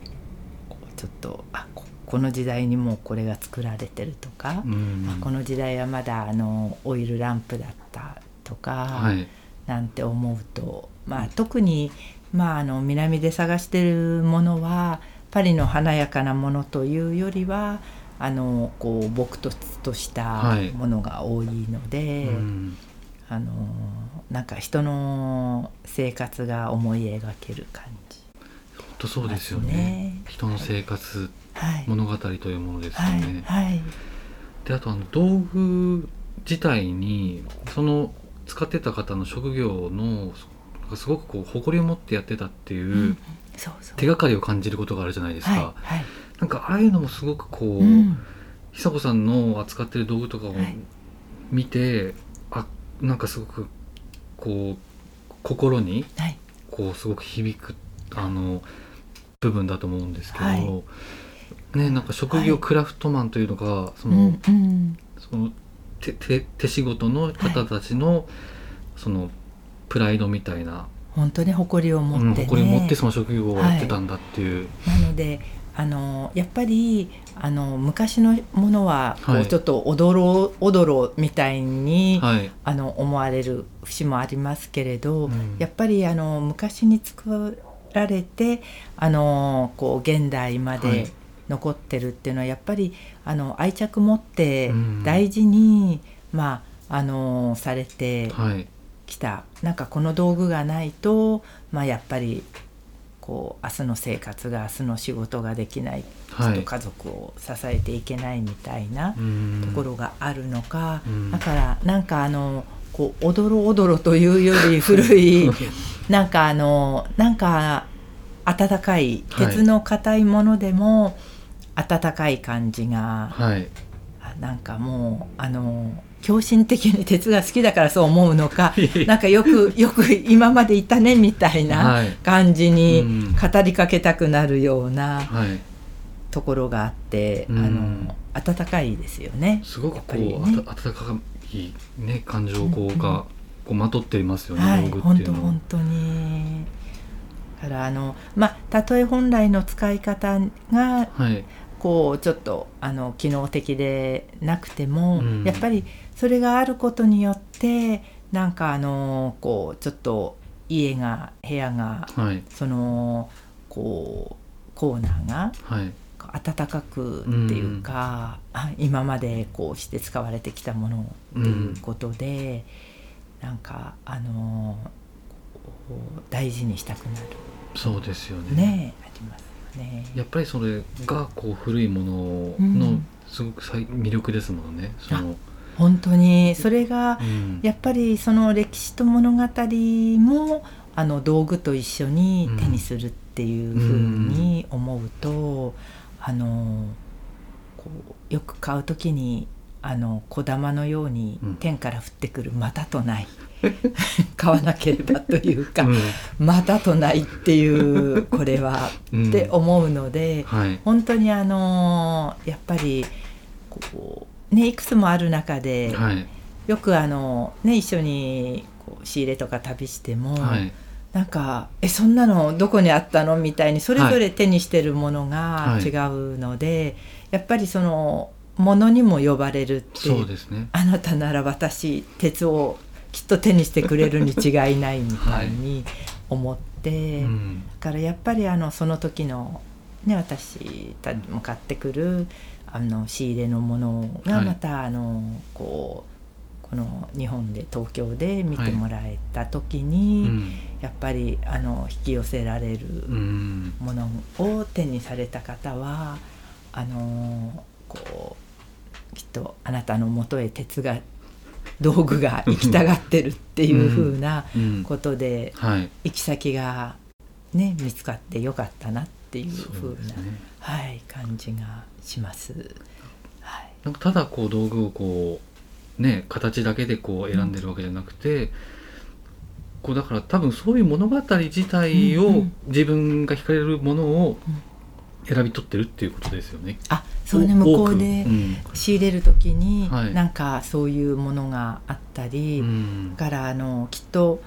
ちょっとあここの時代にもうこれが作られてるとか、うん。あこの時代はまだあのオイルランプだったとか、はい。なんて思うと、まあ、特に、まあ、あの南で探してるものはパリの華やかなものというよりはあのこう朴突としたはい。ものが多いので、うん。あのなんか人の生活が思い描ける感じ。本当そうですよね。ね。人の生活はい、物語というものですよはい。ね、はい。であとあの道具自体にその使ってた方の職業のすごくこう誇りを持ってやってたっていう手がかりを感じることがあるじゃないですか、はいはい。なんかああいうのもすごくこう、うん。久子さんの扱ってる道具とかをはい。見て、あなんかすごくこう心にはい。こうすごく響くあの部分だと思うんですけど、はい。ねなんか職業はいクラフトマンというのが、その、うんうん。その手手手仕事の方たちの、そのプライドみたいな、本当に誇りを持うんってね、誇りを持ってその職業をやってたんだっていう、なのであのやっぱりあの昔のものはこはい。うちょっとおどろおどろみたいに、はい、あの思われる節もありますけれど、うん。やっぱりあの昔に作られてあのこう現代まはい。で残ってるっていうのはやっぱりあの愛着持ってうん。大事に、まああのされてはい、きた。なんかこの道具がないと、まあ、やっぱりこう明日の生活が明日の仕事ができない、はい。ちょっと家族を支えていけないみたいなうん。ところがあるのか、うん。だからなんかあのこうおどろおどろというより古い なんかあのなんか温かいはい。鉄の硬いものでも温かい感じが、はい、あなんかもうあの狂信的に鉄が好きだからそう思うのかなんかよく よく今までいたねみたいはない。感じにうん。語りかけたくなるようなはい、ところがあって、うん。あの温かいですよね。すごくこう、ね。温かいね感情をこううんうんが、こうまとっていますよね、はい、本当本当に。だからあのまあたとえ本来の使い方がはい、こうちょっとあの機能的でなくても、うん。やっぱりそれがあることによってなんかあのこうちょっと家が部屋がはい、そのこうコーナーがはい、暖かくっていうか、あ今までこうして使われてきたものっていうことで、なんかあの大事にしたくなるそうですよね。ねありますよね。やっぱりそれがこう古いものうのんすごく最魅力ですもんね。その、本当にそれがうん。やっぱりその歴史と物語もあの道具と一緒に手にするっていうふうに思うと、あのこうよく買う時にあの小玉のようにうん。天から降ってくるまたとない、買わなければというか、うん。またとないっていうこれは、うん。って思うので、はい、本当にあのやっぱりこうねいくつもある中で、はい、よくあのね一緒にこう仕入れとか旅しても、はい、なんか「えそんなのどこにあったの?」みたいにそれぞれ手にしてるものがはい。違うので、やっぱりそのものにも呼ばれるってそうですね。あなたなら私鉄をきっと手にしてくれるに違いないみたいに思って、うん、だからやっぱりあのその時の、ね、私たちも買ってくるあの仕入れのものがはい。また、あのこうこの日本で東京で見てもらえた時うに、ん、やっぱりあの引き寄せられるうん、ものを手にされた方はあのこうきっとあなたのもとへ鉄が道具が行きたがってるっていう風なうん、ことではい、行き先がね見つかってよかったなっていうそ風な、うですね。はい感じがします。はい、なんかただこう道具をこうね形だけでこう選んでるわけじゃなくて、こうだから多分そういう物語自体をうんうん。自分が惹かれるものを選び取ってるっていうことですよね。あそうね。お向こうでうん。仕入れる時に、はい。なんかそういうものがあったり、うん。だからあのきっと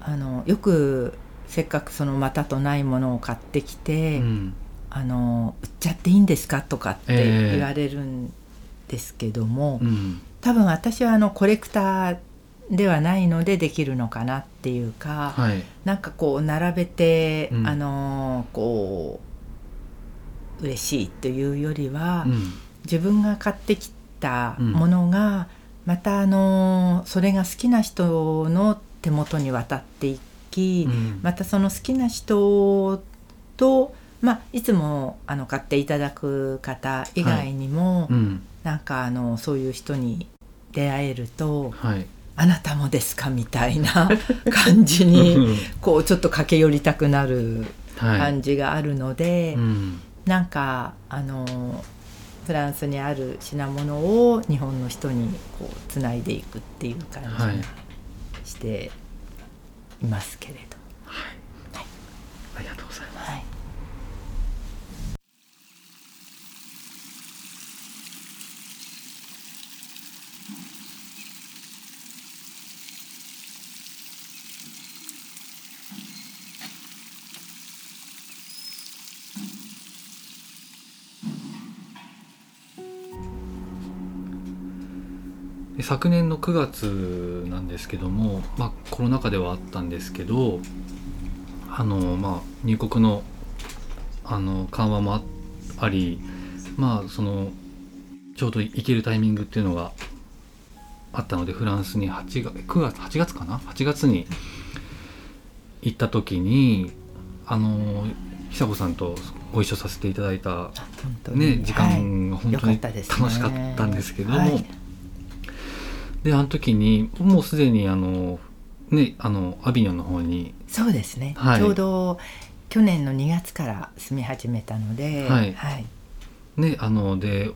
あのよくせっかくそのまたとないものを買ってきて、うんあの売っちゃっていいんですかとかってええ。言われるんですけども、うん。多分私はあのコレクターではないのでできるのかなっていうか、はい。なんかこう並べて、うん。あのこう嬉しいというよりは、うん。自分が買ってきたものが、またあのそれが好きな人の手元に渡っていき、うん。またその好きな人と、まあ、いつもあの買っていただく方以外にも、うん。なんかあのそういう人に出会えるとはい「あなたもですか?」みたいな 感じにうん。こうちょっと駆け寄りたくなるはい。感じがあるので、うん。なんかあのフランスにある品物を日本の人にこうつないでいくっていう感じがはい。していますけれど。ありがとう昨年の9月なんですけども、まあ、コロナ禍ではあったんですけどあの、まあ、入国のあの緩和もああり、まあ、そのちょうど行けるタイミングっていうのがあったのでフランスに8月9月8月かな？8月に行った時にあの久子さんとご一緒させていただいたね、時はい間が本当に楽しかったんですけども、はいであの時にもうすでにあのねあのアビニョンの方にそうですね、はい。ちょうど去年の2月から住み始めたので、はい。はい。ねあので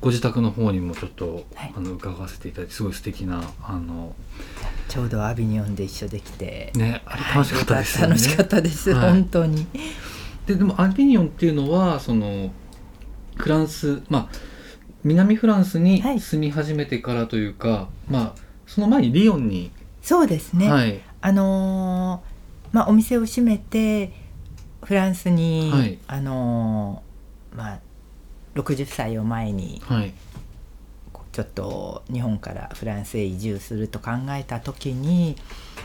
ご自宅の方にもちょっと、はい。あの伺わせていただいてすごい素敵なあのちょうどアビニョンで一緒できて、ねあれはい。楽しかったですよね。楽しかったです、はい。本当に。ででもアビニョンっていうのはそのフランスまあ南フランスにはい。住み始めてからというか、まあその前にリヨンに、そうですね、はい。あのーまあお店を閉めてフランスに、はい。あのーまあ60歳を前にちょっと日本からフランスへ移住すると考えた時に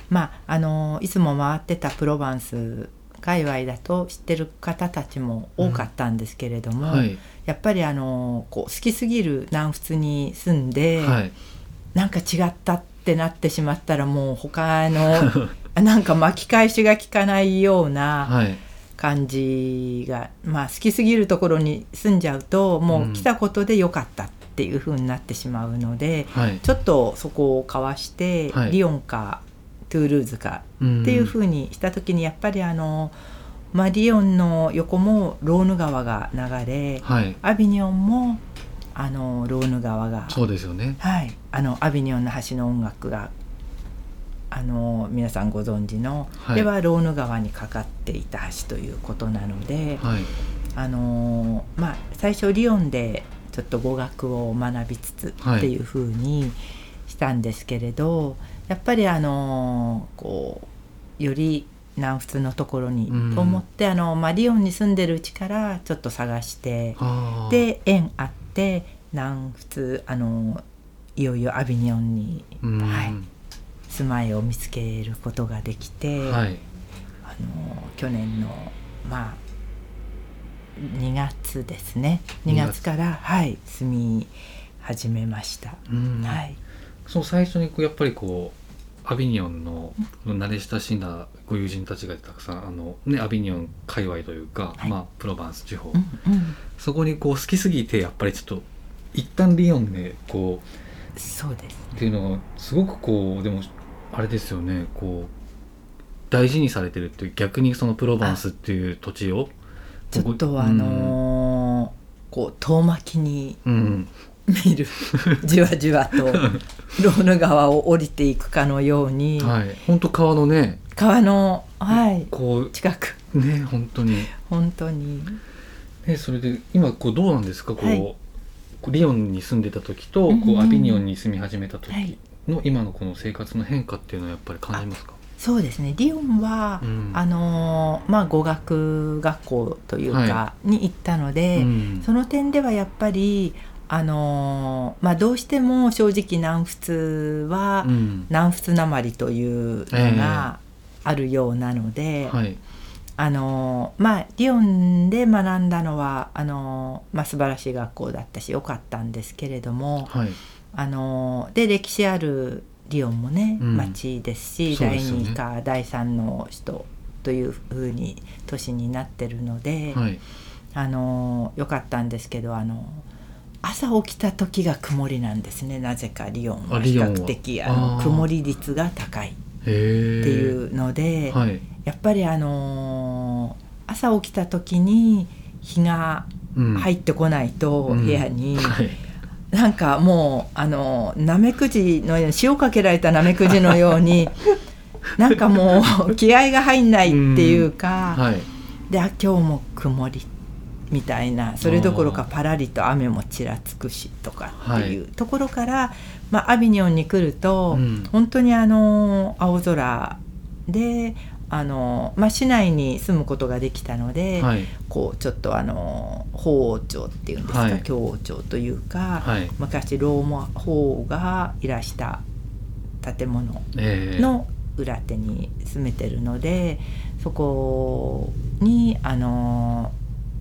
まああのいつも回ってたプロバンス界隈だと知ってる方たちも多かったんですけれども、はい。やっぱりあのこう好きすぎる南仏に住んで、はい。なんか違ったってなってしまったらもう他の なんか巻き返しが効かないようなはい。感じが、まあ好きすぎるところに住んじゃうともう来たことで良かったっていう風になってしまうので、はい。ちょっとそこをかわして、はい。リヨンかトゥールーズかっっていう風にした時にやっぱりあの、まあ、リヨンの横もローヌ川が流れはい。アビニョンもあのローヌ川がそうですよね。はい、あのアビニョンの橋の音楽があの皆さんご存知の、はい。ではローヌ川にかかっていた橋ということなので、はい。あのまあ最初リヨンでちょっと語学を学びつつはい。っていう風にしたんですけれど、やっぱりあのこうより南仏のところにうん。と思って、あのまあ、リヨンに住んでるうちからちょっと探して。で縁あって南仏あのいよいよアビニョンに、うん。はい、住まいを見つけることができて、はい。あの去年のまあ2月ですね。2 2月月からはい住み始めました、うん。はい。そう最初にこうやっぱりこうアビニョンの慣れ親しんだご友人たちがたくさんあの、ね、アビニョン界隈というか、はい。まあ、プロバンス地方、うんうん。そこにこう好きすぎてやっぱりちょっと一旦リヨンでこそうですうっていうのがすごくこうでもあれですよねこう大事にされてるっていう逆にそのプロバンスっていう土地をちょっとあのーこう遠巻きにうん見る。じわじわと。ローヌ川を降りていくかのように、はい。本当川のね。川の、はい、こう近く。ね本当に。本当に。ねそれで今こうどうなんですか？こう、はい。リヨンに住んでた時とうんうんこうアビニオンに住み始めた時はい。の今のこの生活の変化っていうのはやっぱり感じますか？そうですね。リオンは、うん。あのーまあ語学学校というか、はに行ったので、うん。その点ではやっぱりあのーまあどうしても正直南仏は、うん。南仏なまりというのがあるようなので、はい。あのまあリオンで学んだのはあの、まあ、素晴らしい学校だったし良かったんですけれどもはい。あので歴史あるリオンもね、うん。町ですしうですよね。2か第3の首都というふうに都市になってるので、はい。あの良かったんですけどあの朝起きた時が曇りなんですね。なぜかリオンは。比較的ああのー。曇り率が高い。っていうので。はい。やっぱりあのー朝起きた時に日がうん。入ってこないとうん。部屋に、はい。なんかもうあのーナメクジのように塩かけられたナメクジのように なんかもう気合が入んないっていうか、はい。であ今日も曇りみたいなそれどころかパラリと雨もちらつくしとかっていうところから、まあ、アビニョンに来ると、うん。本当にあの青空であの、まあ、市内に住むことができたので、はい。こうちょっとあの法王朝っていうんですか、はい。教王朝というか、はい。昔ローマ法王がいらした建物ええ。の裏手に住めてるのでそこにあの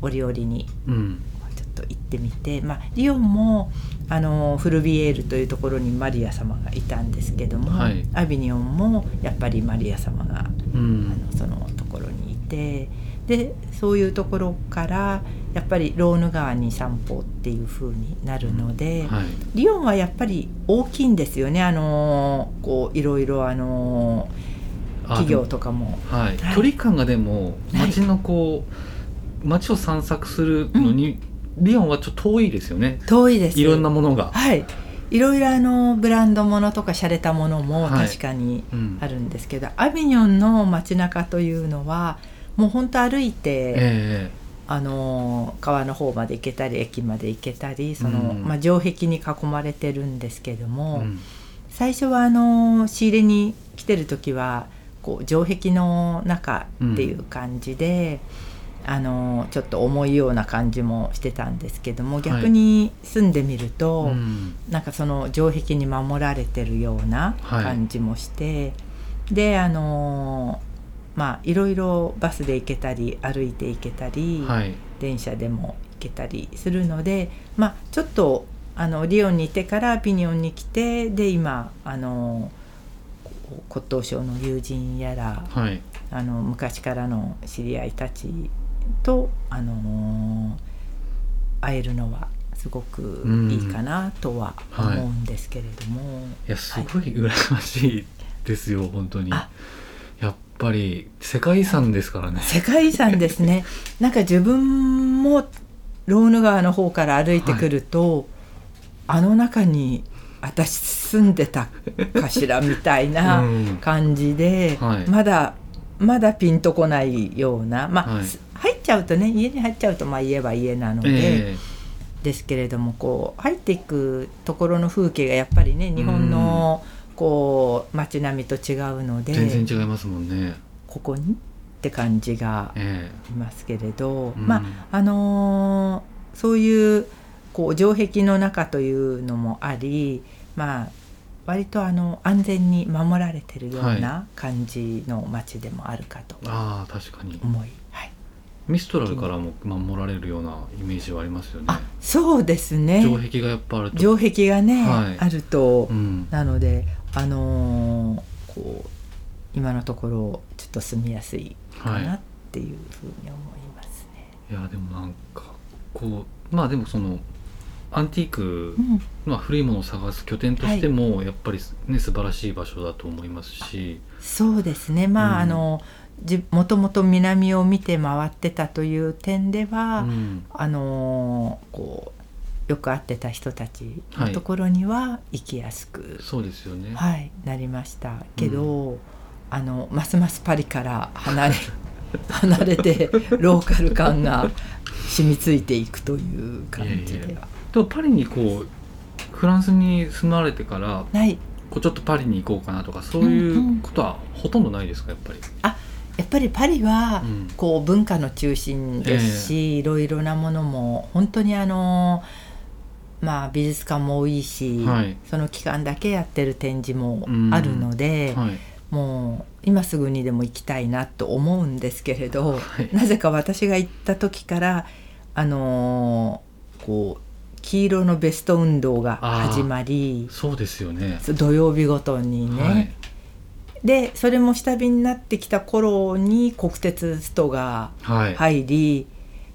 折々にうん。ちょっと行ってみて、まあ、リヨンもあのフルビエールというところにマリア様がいたんですけども、はい。アビニオンもやっぱりマリア様があうん。のそのところにいてでそういうところからやっぱりローヌ川に散歩っていう風になるので、はい。リヨンはやっぱり大きいんですよね。あのこういろいろあのあ企業とかも。距離感がでもはい。街のこう、街を散策するのに、リヨンはちょっと遠いですよね。遠いです。いろんなものが、はい。いろいろあのブランドものとか洒落たものもはい。確かにうん。あるんですけど、アビニョンの街中というのはもう本当歩いて、えあの川の方まで行けたり駅まで行けたりその、うん。まあ、城壁に囲まれてるんですけどえも、うん。最初はあの仕入れに来てる時はこう城壁の中っていう感じで、あのちょっと重いような感じもしてたんですけども逆に住んでみると、うん。なんかその城壁に守られてるようなはい。感じもして、であのまあいろいろバスで行けたり歩いて行けたり、はい。電車でも行けたりするのでまあちょっとあのリヨンにいてからピニオンに来てで今あのこ骨董商の友人やらはい。あの昔からの知り合いたちとあの会えるのはすごくいいかなとは思うんですけれども、いやすごい羨ましいですよ本当に。あ。やっぱり世界遺産ですからね。世界遺産ですね。なんか自分もローヌ川の方から歩いてくると、あの中に私住んでたかしらみたいなうん。感じで、はい。まだまだピンとこないようなまあ、はい。す入っちゃうとね家に入っちゃうとまあ家は家なので、えですけれどもこう入っていくところの風景がやっぱりね日本のこう街並みと違うのでえ全然違いますもんね。ここにって感じがえいますけれど、うん。まああのーそういうこう城壁の中というのもありまあ割とあの安全に守られてるようはな感じの街でもあるかとえああ確かに。思い、ミストラルからも守られるようなイメージはありますよね。あそうですね。城壁がやっぱあると。城壁がね、はい。あると、うん。なのであのーこう今のところちょっと住みやすいかなっていうふうに思いますね。いやでもなんかこうまあでもそのアンティーク、うん。まあ、古いものを探す拠点としてもやっぱりね素晴らしい場所だと思いますし。そうですね。まあ、うん。あのじもともと南を見て回ってたという点では、うん。あのーこうよく会ってた人たちのところには行きやすく、そうですよね、はいなりました。けど、あのますますパリから離れ 離れてローカル感が染みついていくという感じでいやいやでもパリにこうフランスに住まれてからはい。こうちょっとパリに行こうかなとかそういうことはほとんどないですかやっぱり、やっぱりパリは、うん。こう文化の中心ですし、いろいろなものも本当にあのまあ美術館も多いし、はい。その期間だけやってる展示もあるので、はい。もう今すぐにでも行きたいなと思うんですけれど、はい。なぜか私が行った時からあのーこう黄色のベスト運動が始まりそうですよね。土曜日ごとにね、はいでそれも下火になってきた頃に国鉄ストがはい、入り、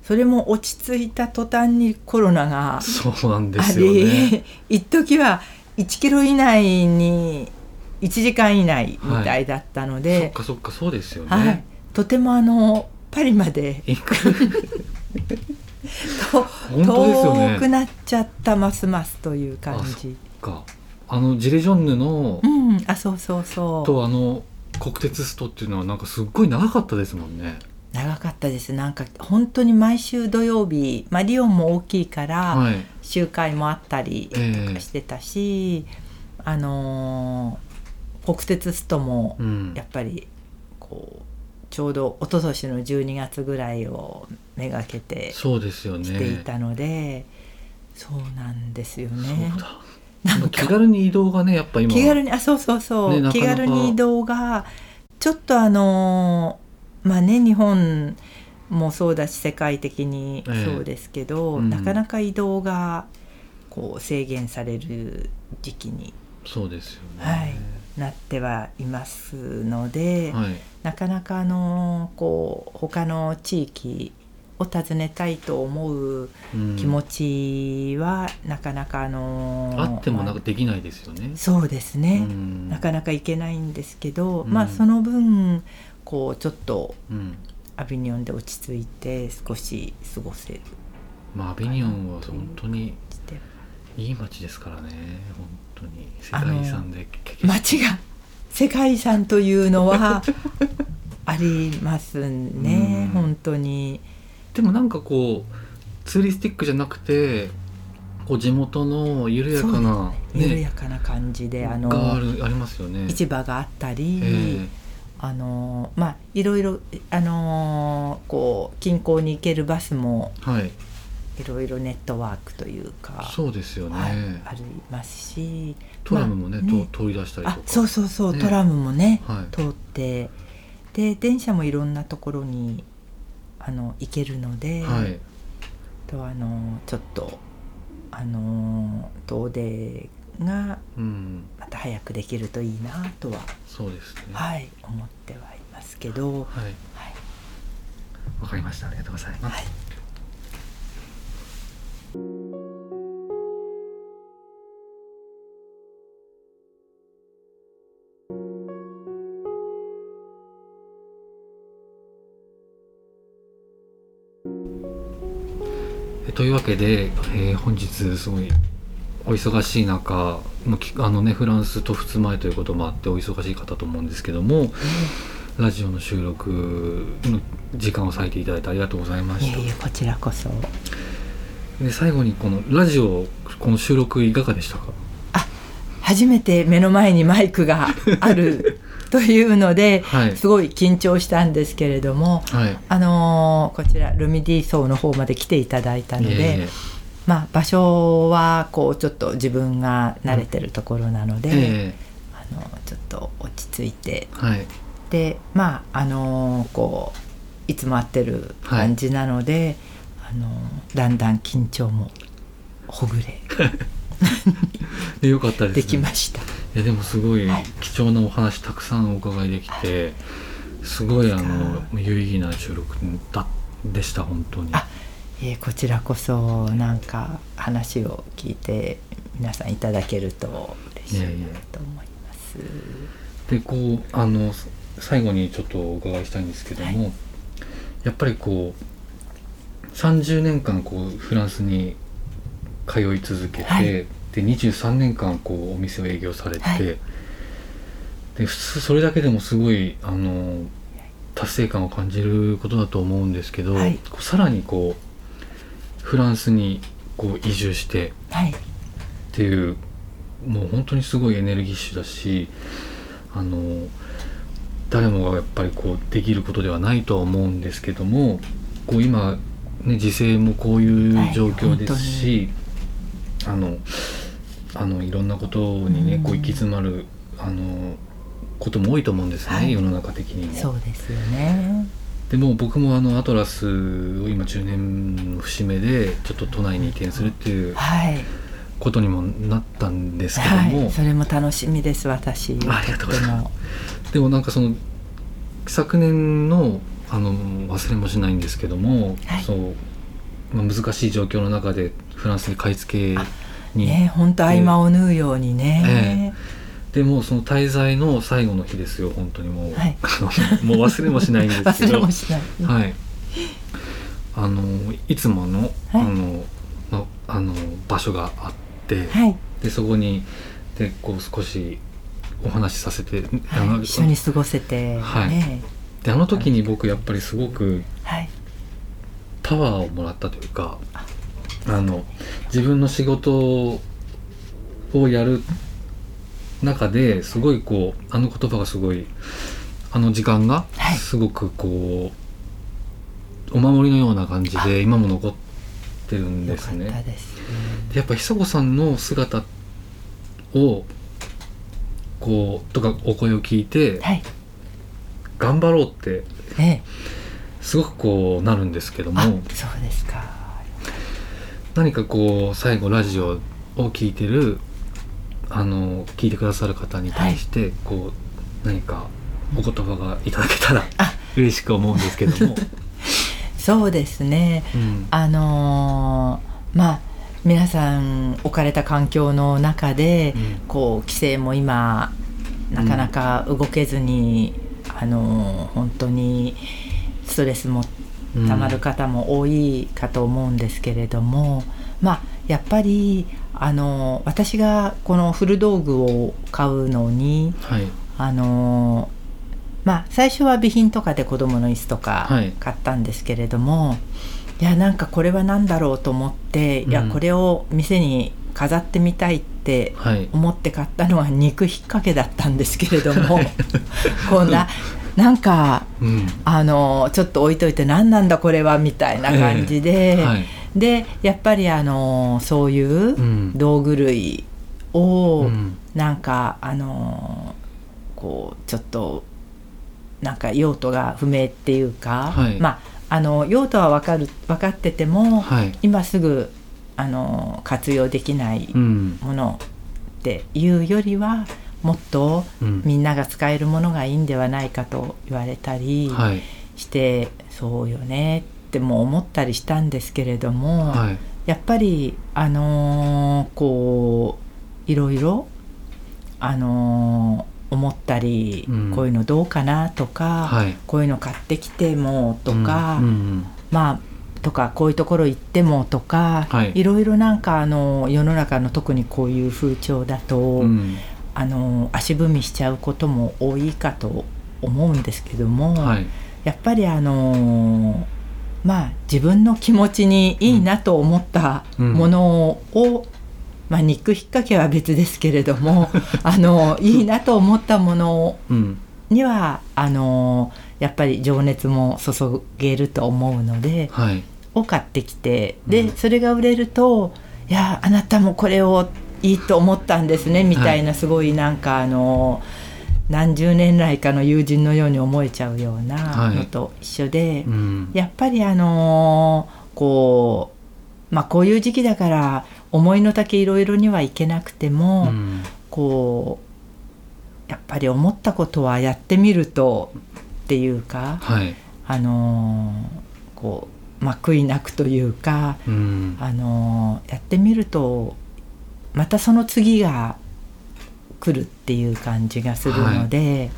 それも落ち着いた途端にコロナがそうなんであすよね。り一時は1キロ以内に1時間以内みたいだったのそっで、かそっかそうですよね、はい。とてもあのパリまで行く。と本当ですよね。遠くなっちゃったますますという感じ。かあのジレジョンヌの、うん、あそうそうそう。とあの国鉄ストっていうのはなんかすっごい長かったですもんね。長かったです。なんか本当に毎週土曜日、まあ、リオンも大きいから、はい。集会もあったりとえ。えかしてたし、あのー国鉄ストもうん。やっぱりこうちょうど一昨年の12月ぐらいをめがけてそうですよね。来ていたので、そうなんですよね気か。軽に移動がねやっぱ今気軽にあそうそうそう、ね気軽に移動がちょっとあのーまあね日本もそうだし世界的にええ。そうですけど、うん。なかなか移動がこう制限される時期にそうですよね。はいなってはいますので、はい。なかなかあのーこう他の地域を訪ねたいと思ううん気持ちは、なかなかあのーあってもなんまあかできないですよね。そうですね、うん。なかなか行けないんですけど、うん。まあその分こうちょっとうん。アビニョンで落ち着いて少し過ごせる。まあアビニオンは本当にいい街ですからね本当に。世界遺産で街が世界遺産というのはありますね、うん。本当にでもなんかこうツーリスティックじゃなくてこう地元の緩やかな緩やかな感じで、あのがあるありますよね。市場があったり、えあのまあいろいろあのこう近郊に行けるバスもえはい。いろいろネットワークというかそうですよね、はい、ありますしトラムもね,、まあね。と通り出したりとか。あそうそうそう、ね。トラムもね、はい。通って。で電車もいろんなところにあの行けるので、はい。とあのちょっとあの遠出がうん。また早くできるといいなとは、そうですね。はい思ってはいますけど、はい。はい。わかりました。ありがとうございます、はいというわけで、えー本日すごいお忙しい中もうきあのねフランスと普通前ということもあってお忙しい方と思うんですけどもラジオの収録の時間を割いていただいてありがとうございました。いえいえこちらこそ。で最後にこのラジオこの収録いかがでしたか？初めて目の前にマイクがあるというので、はい。すごい緊張したんですけれども、はい。あのーこちらルミディ層の方まで来ていただいたので、まあ、場所はこうちょっと自分が慣れてるところなので、えあのちょっと落ち着いて。えはい。でまああのーこういつも会ってる感じなので、あのーだんだん緊張もほぐれ でよかったです、できました。いやでもすごいはい。貴重なお話たくさんお伺いできて、すごいあのか。有意義な収録だでした本当に。えこちらこそなんか話を聞いて皆さんいただけると嬉しいなと思います。でこうあの最後にちょっとお伺いしたいんですけども、はやっぱりこう30年間こうフランスに通い続けて、はいで23年間こうお店を営業されて、はい。で普通それだけでもすごいあの達成感を感じることだと思うんですけど、はい。さらにこうフランスにこう移住してはい。っていうもう本当にすごいエネルギッシュだしあの誰もがやっぱりこうできることではないとは思うんですけどもこう今、ね、時勢もこういう状況ですし、あのあのいろんなことにね、うん。こう行き詰まるあのことも多いと思うんですね、はい。世の中的にも。そうですよね。でも僕もあのアトラスを今10年の節目でちょっと都内に移転するっていうはい。ことにもなったんですけども、はい。それも楽しみです私。ありがとうございます。でもなんかその昨年のあの忘れもしないんですけども、はい。そう、まあ、難しい状況の中でフランスに買い付けに、ね本当合間を縫うようにね、でもうその滞在の最後の日ですよ本当にもう、はい。もう忘れもしないんですけ 忘れどもしない、はい。あのいつもの,、あのまあの場所があって、はい。でそこにでこう少しお話しさせて、あのはい、一緒に過ごせて、ねはい。であの時に僕やっぱりすごくはい。パワーをもらったというかあの自分の仕事をやる中ですごいこうあの言葉がすごいあの時間がはい。すごくこう、お守りのような感じで今も残ってるんですね。たでやっぱ久子さんの姿をこうとかお声を聞いてはい。頑張ろうってええ。すごくこうなるんですけども。あそうですか何かこう最後ラジオを聞いてるあの聞いてくださる方に対して、こう何かお言葉がいただけたらあ。嬉しく思うんですけども、そうですね。うん。あのーまあ皆さん置かれた環境の中で、うん。こう規制も今なかなか動けずに、あのー本当にストレスもうんたまる方も多いかと思うんですけれども、まあやっぱりあのー私がこの古道具を買うのにはい。あのーまあ最初は備品とかで子供の椅子とかはい。買ったんですけれども、い、やなんかこれは何だろうと思って、いやうんこれを店に飾ってみたいってはい。思って買ったのは肉引っ掛けだったんですけれども こんななんかうん。あのちょっと置いといて何なんだこれはみたいな感じで、はい。でやっぱりあのそういううん。道具類を、うん。なんかあのこうちょっとなんか用途が不明っていうか、はい。まああの用途は分かる分かってても、はい。今すぐあの活用できないうん。ものっていうよりはもっとうん。みんなが使えるものがいいんではないかと言われたりはい。して、そうよねっても思ったりしたんですけれども、はい。やっぱりあのーこういろいろあのー思ったり、うん。こういうのどうかなとか、はい。こういうの買ってきてもとか、うん。うん。まあとかこういうところ行ってもとか、はい。ろいろなんかあの世の中の特にこういう風潮だと、うんあの足踏みしちゃうことも多いかと思うんですけども、はい。やっぱりあのまあ自分の気持ちにいいなと思ったうん。ものを、まあ肉引っ掛けは別ですけれども あのいいなと思ったものうん。にはあのやっぱり情熱も注げると思うのではい。を買ってきてうん。でそれが売れると「いやあなたもこれをいいと思ったんですね」みたいなすごいなんかあの何十年来かの友人のように思えちゃうようなはい。のと一緒で、うん。やっぱりあのこうまあこういう時期だから思いの丈いろいろにはいけなくても、うん。こうやっぱり思ったことはやってみるとっていうか、はい。あのこう、まあ、悔いなくというか、うん。あのやってみるとまたその次が来るっていう感じがするので、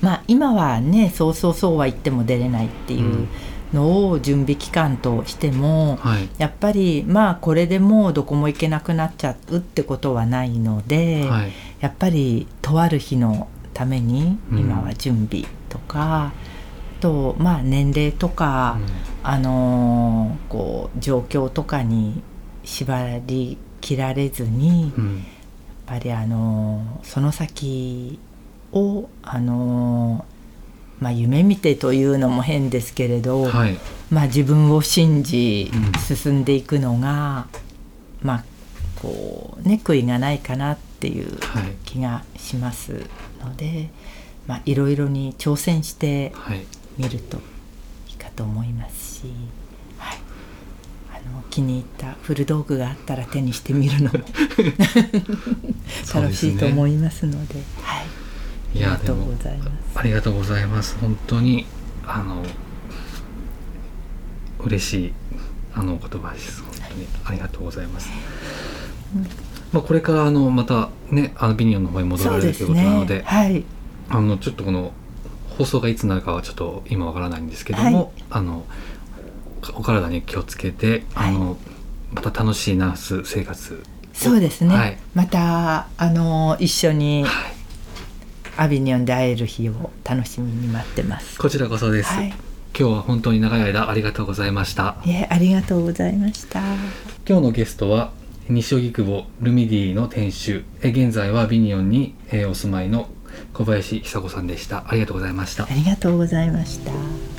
まあ今はねそうそうそうは言っても出れないっていうのを準備期間としても、はい。やっぱりまあこれでもうどこも行けなくなっちゃうってことはないので、はい。やっぱりとある日のためにうん。今は準備とか、とまあ年齢とか、あのーこう状況とかに縛り切られずに、やっうんぱりあのーその先をあのーまあ夢見てというのも変ですけれど、はい。まあ自分を信じうん。進んでいくのが、まあこうね悔いがないかなっていうはい。気がしますので、まあいろいろに挑戦してはい。見るといいかと思いますし、はい、気に入った古道具があったら手にしてみるのも 楽しいと思いますので、はい、ありがとうございます。ありがとうございます。本当にあの嬉しいあのお言葉です。本当に。ありがとうございます、まあ、これからあのまたねあのビニオンの方に戻られるということなのでね。はい、あのちょっとこの放送がいつになるかはちょっと今わからないんですけども、はい。あのお体に気をつけてあの、また楽しいナース生活。そうですね。はい。またあの一緒にはい。アビニョンで会える日を楽しみに待ってます。こちらこそです、はい、今日は本当に長い間ありがとうございました。いえありがとうございました。今日のゲストは西荻窪ルミディの店主。え現在はアビニョンにえーお住まいの小林久子さんでした。ありがとうございました。ありがとうございました。